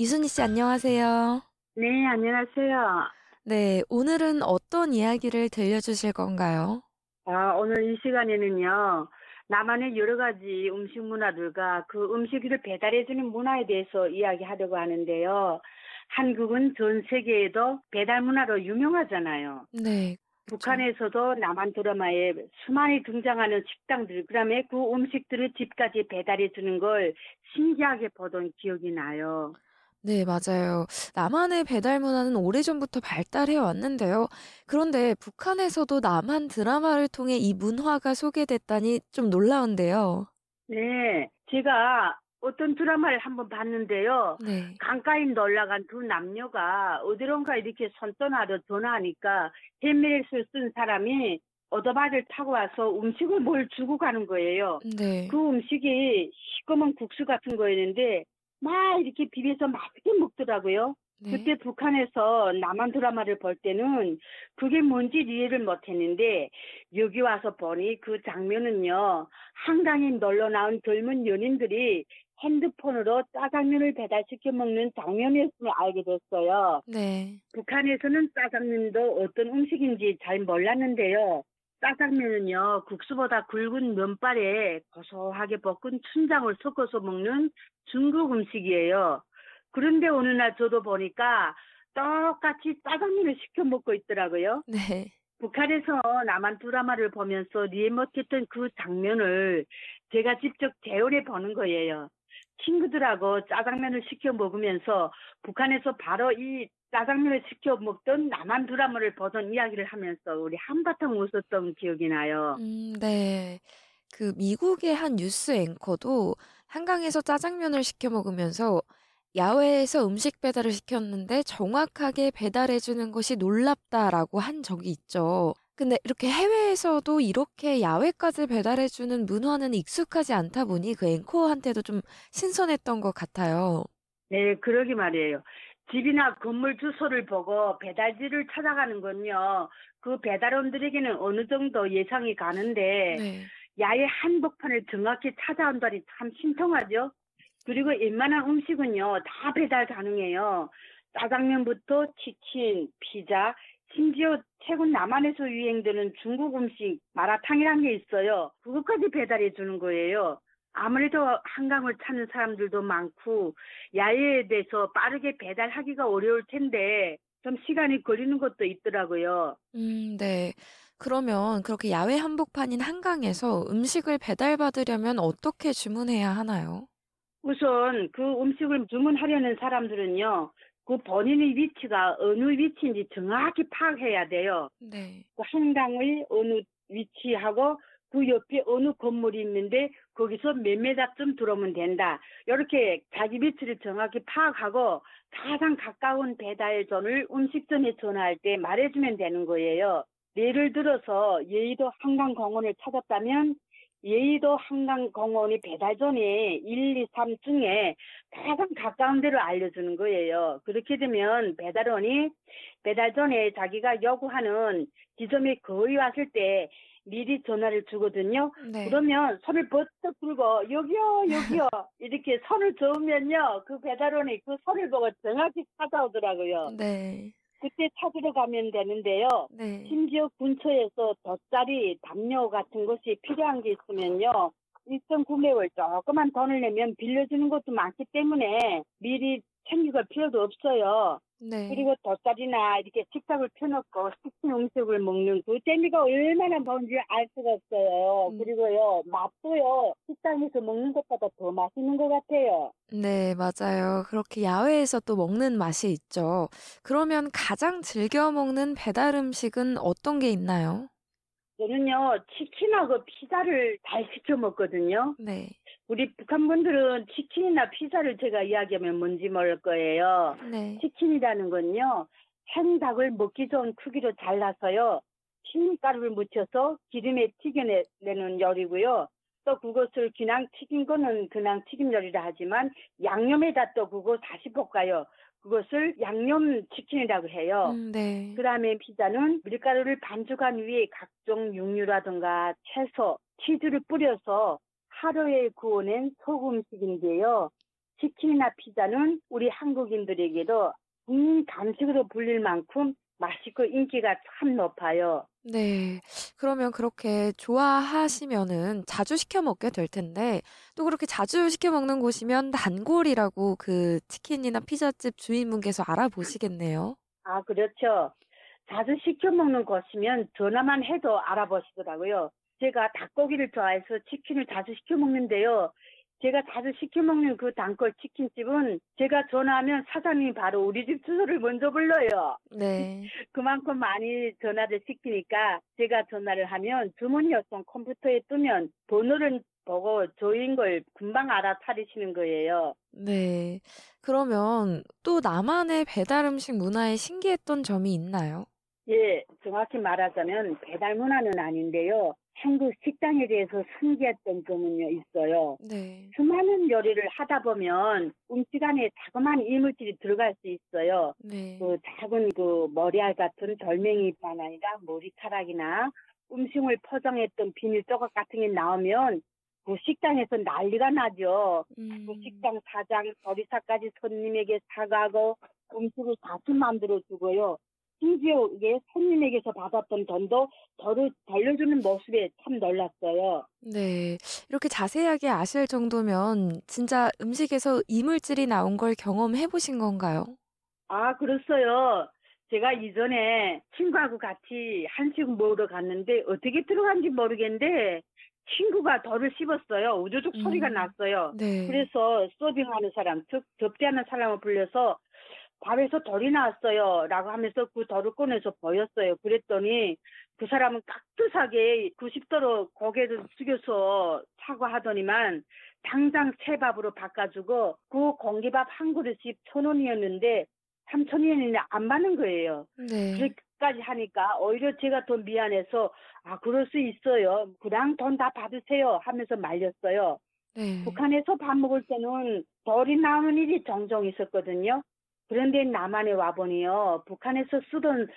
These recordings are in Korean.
이순희 씨 안녕하세요. 네, 안녕하세요. 네, 오늘은 어떤 이야기를 들려주실 건가요? 아, 오늘 이 시간에는요, 남한의 여러 가지 음식 문화들과 그 음식을 배달해주는 문화에 대해서 이야기하려고 하는데요. 한국은 전 세계에도 배달 문화로 유명하잖아요. 네. 북한에서도 남한 드라마에 수많이 등장하는 식당들, 그다음에 그 음식들을 집까지 배달해 주는 걸 신기하게 보던 기억이 나요. 네, 맞아요. 남한의 배달 문화는 오래전부터 발달해 왔는데요. 그런데 북한에서도 남한 드라마를 통해 이 문화가 소개됐다니 좀 놀라운데요. 네, 제가 어떤 드라마를 한번 봤는데요. 네. 강가에 놀러간 두 남녀가 어디론가 이렇게 손떠나러 전화하니까 헬멧을 쓴 사람이 오토바이를 타고 와서 음식을 뭘 주고 가는 거예요. 네. 그 음식이 시꺼먼 국수 같은 거였는데 막 이렇게 비벼서 맛있게 먹더라고요. 네. 그때 북한에서 남한 드라마를 볼 때는 그게 뭔지 이해를 못했는데 여기 와서 보니 그 장면은요 한강에 놀러 나온 젊은 연인들이 핸드폰으로 짜장면을 배달시켜 먹는 장면이었음을 알게 됐어요. 네. 북한에서는 짜장면도 어떤 음식인지 잘 몰랐는데요. 짜장면은요, 국수보다 굵은 면발에 고소하게 볶은 춘장을 섞어서 먹는 중국 음식이에요. 그런데 어느 날 저도 보니까 똑같이 짜장면을 시켜 먹고 있더라고요. 네. 북한에서 남한 드라마를 보면서 못했던 그 장면을 제가 직접 재현해 보는 거예요. 친구들하고 짜장면을 시켜 먹으면서 북한에서 바로 이 짜장면을 시켜 먹던 남한 드라마를 보던 이야기를 하면서 우리 한바탕 웃었던 기억이 나요. 음, 네. 그 미국의 한 뉴스 앵커도 한강에서 짜장면을 시켜 먹으면서 야외에서 음식 배달을 시켰는데 정확하게 배달해 주는 것이 놀랍다라고 한 적이 있죠. 근데 이렇게 해외에서도 이렇게 야외까지 배달해 주는 문화는 익숙하지 않다 보니 그 앵커한테도 좀 신선했던 것 같아요. 네, 그러기 말이에요. 집이나 건물 주소를 보고 배달지를 찾아가는 건요. 그 배달원들에게는 어느 정도 예상이 가는데 네. 야외 한복판을 정확히 찾아온다니 참 신통하죠. 그리고 웬만한 음식은요 다 배달 가능해요. 짜장면부터 치킨, 피자, 심지어 최근 남한에서 유행되는 중국 음식 마라탕이란 게 있어요. 그것까지 배달해 주는 거예요. 아무래도 한강을 찾는 사람들도 많고 야외에 대해서 빠르게 배달하기가 어려울 텐데 좀 시간이 걸리는 것도 있더라고요. 음, 네. 그러면 그렇게 야외 한복판인 한강에서 음식을 배달받으려면 어떻게 주문해야 하나요? 우선 그 음식을 주문하려는 사람들은요. 그 본인의 위치가 어느 위치인지 정확히 파악해야 돼요. 네. 그 한강의 어느 위치하고 그 옆에 어느 건물이 있는데 거기서 몇 메다쯤 들어오면 된다. 이렇게 자기 위치를 정확히 파악하고 가장 가까운 배달전을 음식점에 전화할 때 말해주면 되는 거예요. 예를 들어서 예의도 한강공원을 찾았다면 예의도 한강공원이 배달전이 1, 2, 3 중에 가장 가까운 데를 알려주는 거예요. 그렇게 되면 배달원이 배달 전에 자기가 요구하는 지점에 거의 왔을 때 미리 전화를 주거든요. 네. 그러면 손을 버쩍 들고 여기요 여기요 이렇게 손을 저으면요 그 배달원이 그 손을 보고 정확히 찾아오더라고요. 네. 그때 찾으러 가면 되는데요. 네. 심지어 근처에서 돗자리, 담요 같은 것이 필요한 게 있으면요. 일정 구매월 조그만 돈을 내면 빌려주는 것도 많기 때문에 미리 챙겨갈 필요도 없어요. 네. 그리고 돗자리나 이렇게 식탁을 펴놓고 식힌 음식을 먹는 그 재미가 얼마나 좋은지 알 수가 없어요. 음. 그리고요, 맛도요, 식당에서 먹는 것보다 더 맛있는 것 같아요. 네, 맞아요. 그렇게 야외에서 또 먹는 맛이 있죠. 그러면 가장 즐겨 먹는 배달 음식은 어떤 게 있나요? 저는요, 치킨하고 피자를 잘 시켜 먹거든요. 네. 우리 북한 분들은 치킨이나 피자를 제가 이야기하면 뭔지 모를 거예요. 네. 치킨이라는 건요, 생닭을 먹기 좋은 크기로 잘라서요, 튀김가루를 묻혀서 기름에 튀겨내는 요리고요. 또 그것을 그냥 튀긴 거는 그냥 튀김 요리라 하지만 양념에다 또 그거 다시 볶아요. 그것을 양념 치킨이라고 해요. 음, 네. 그 다음에 피자는 밀가루를 반죽한 위에 각종 육류라든가 채소, 치즈를 뿌려서 하루에 구워낸 소금식인데요. 치킨이나 피자는 우리 한국인들에게도 국민 간식으로 불릴 만큼 맛있고 인기가 참 높아요. 네. 그러면 그렇게 좋아하시면은 자주 시켜 먹게 될 텐데, 또 그렇게 자주 시켜 먹는 곳이면 단골이라고 그 치킨이나 피자집 주인분께서 알아보시겠네요. 아, 그렇죠. 자주 시켜 먹는 곳이면 전화만 해도 알아보시더라고요. 제가 닭고기를 좋아해서 치킨을 자주 시켜 먹는데요. 제가 자주 시켜 먹는 그 단골 치킨집은 제가 전화하면 사장님이 바로 우리 집 주소를 먼저 불러요. 네. 그만큼 많이 전화를 시키니까 제가 전화를 하면 주문 요청 컴퓨터에 뜨면 번호를 보고 저인 걸 금방 알아차리시는 거예요. 네. 그러면 또 나만의 배달 음식 문화에 신기했던 점이 있나요? 예, 정확히 말하자면 배달 문화는 아닌데요. 한국 식당에 대해서 신기했던 점은요, 있어요. 네. 수많은 요리를 하다 보면 음식 안에 자그마한 이물질이 들어갈 수 있어요. 네. 그 작은 그 머리알 같은 돌멩이뿐 아니라 머리카락이나 음식을 포장했던 비닐 조각 같은 게 나오면 그 식당에서 난리가 나죠. 그 음, 식당 사장, 조리사까지 손님에게 사과하고 음식을 다시 만들어 주고요. 심지어 이게 손님에게서 받았던 돈도 덜, 돌려주는 모습에 참 놀랐어요. 네. 이렇게 자세하게 아실 정도면 진짜 음식에서 이물질이 나온 걸 경험해 보신 건가요? 아, 그랬어요. 제가 이전에 친구하고 같이 한식 먹으러 갔는데 어떻게 들어간지 모르겠는데 친구가 덜을 씹었어요. 우주죽 소리가 음. 났어요. 네. 그래서 서빙하는 사람, 즉 접대하는 사람을 불려서 밥에서 덜이 나왔어요. 라고 하면서 그 덜을 꺼내서 보였어요. 그랬더니 그 사람은 깍듯하게 90도로 고개를 숙여서 사과하더니만 당장 새 밥으로 바꿔주고 그 공기밥 한 그릇이 천 원이었는데 삼천 원이나 안 받는 거예요. 네. 그렇게까지 하니까 오히려 제가 더 미안해서 아 그럴 수 있어요. 그냥 돈 다 받으세요 하면서 말렸어요. 네. 북한에서 밥 먹을 때는 덜이 나오는 일이 종종 있었거든요. 그런데 남한에 와보니요. 북한에서 쓰던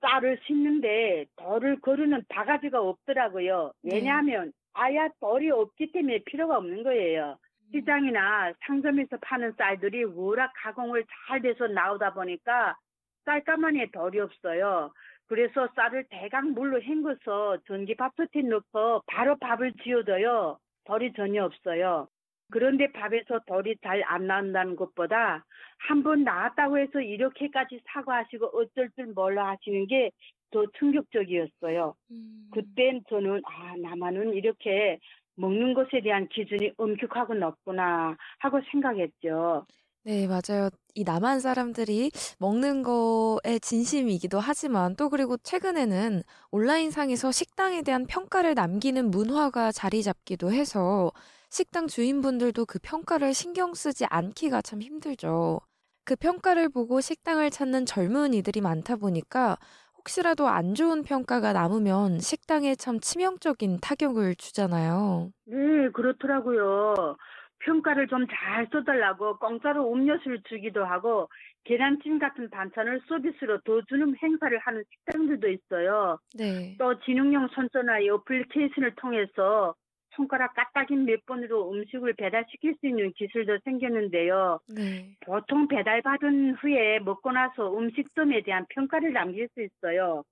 쌀을 씻는데 덜을 거르는 바가지가 없더라고요. 네. 왜냐하면 아야 덜이 없기 때문에 필요가 없는 거예요. 시장이나 상점에서 파는 쌀들이 워낙 가공을 잘 돼서 나오다 보니까 쌀가마니에 덜이 없어요. 그래서 쌀을 대강 물로 헹궈서 전기 밥솥에 넣고 바로 밥을 지어둬요. 덜이 전혀 없어요. 그런데 밥에서 덜이 잘 안 나온다는 것보다 한 번 나왔다고 해서 이렇게까지 사과하시고 어쩔 줄 몰라 하시는 게 더 충격적이었어요. 음, 그땐 저는 아 나만은 이렇게 먹는 것에 대한 기준이 엄격하고 높구나 하고 생각했죠. 네, 맞아요. 이 남한 사람들이 먹는 거에 진심이기도 하지만 또 그리고 최근에는 온라인상에서 식당에 대한 평가를 남기는 문화가 자리 잡기도 해서 식당 주인분들도 그 평가를 신경 쓰지 않기가 참 힘들죠. 그 평가를 보고 식당을 찾는 젊은 이들이 많다 보니까 혹시라도 안 좋은 평가가 남으면 식당에 참 치명적인 타격을 주잖아요. 네, 그렇더라고요. 평가를 좀 잘 써달라고 공짜로 음료수를 주기도 하고 계란찜 같은 반찬을 서비스로 더 주는 행사를 하는 식당들도 있어요. 네. 또 지능형 손전화의 어플리케이션을 통해서 손가락 까딱인 몇 번으로 음식을 배달시킬 수 있는 기술도 생겼는데요. 네. 보통 배달받은 후에 먹고 나서 음식점에 대한 평가를 남길 수 있어요.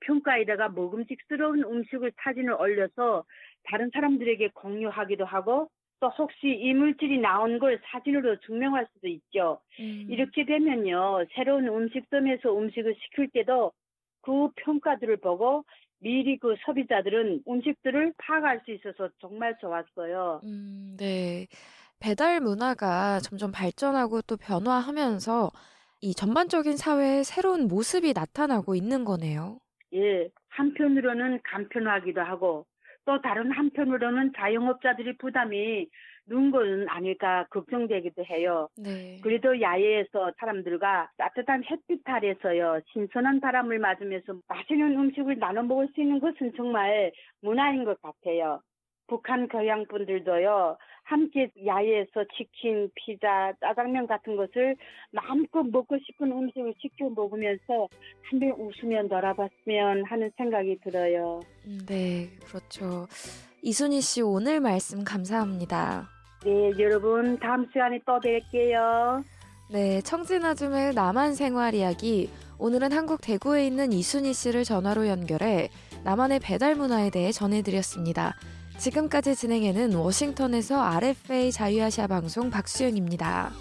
평가에다가 먹음직스러운 음식을 사진을 올려서 다른 사람들에게 공유하기도 하고 또 혹시 이물질이 나온 걸 사진으로 증명할 수도 있죠. 음, 이렇게 되면요. 새로운 음식점에서 음식을 시킬 때도 그 평가들을 보고 미리 그 소비자들은 음식들을 파악할 수 있어서 정말 좋았어요. 음, 네. 배달 문화가 점점 발전하고 또 변화하면서 이 전반적인 사회에 새로운 모습이 나타나고 있는 거네요. 예, 한편으로는 간편하기도 하고 또 다른 한편으로는 자영업자들의 부담이 누운 것은 아닐까 걱정되기도 해요. 네. 그래도 야외에서 사람들과 따뜻한 햇빛 아래서요 신선한 바람을 맞으면서 맛있는 음식을 나눠 먹을 수 있는 것은 정말 문화인 것 같아요. 북한 고향 분들도요 함께 야외에서 치킨, 피자, 짜장면 같은 것을 마음껏 먹고 싶은 음식을 직접 먹으면서 한번 웃으며 놀아봤으면 하는 생각이 들어요. 음, 네, 그렇죠. 이순희 씨 오늘 말씀 감사합니다. 네, 여러분 다음 시간에 또 뵐게요. 네, 청진아줌의 남한 생활 이야기. 오늘은 한국 대구에 있는 이순희 씨를 전화로 연결해 남한의 배달 문화에 대해 전해드렸습니다. 지금까지 진행해는 워싱턴에서 RFA 자유아시아 방송 박수영입니다.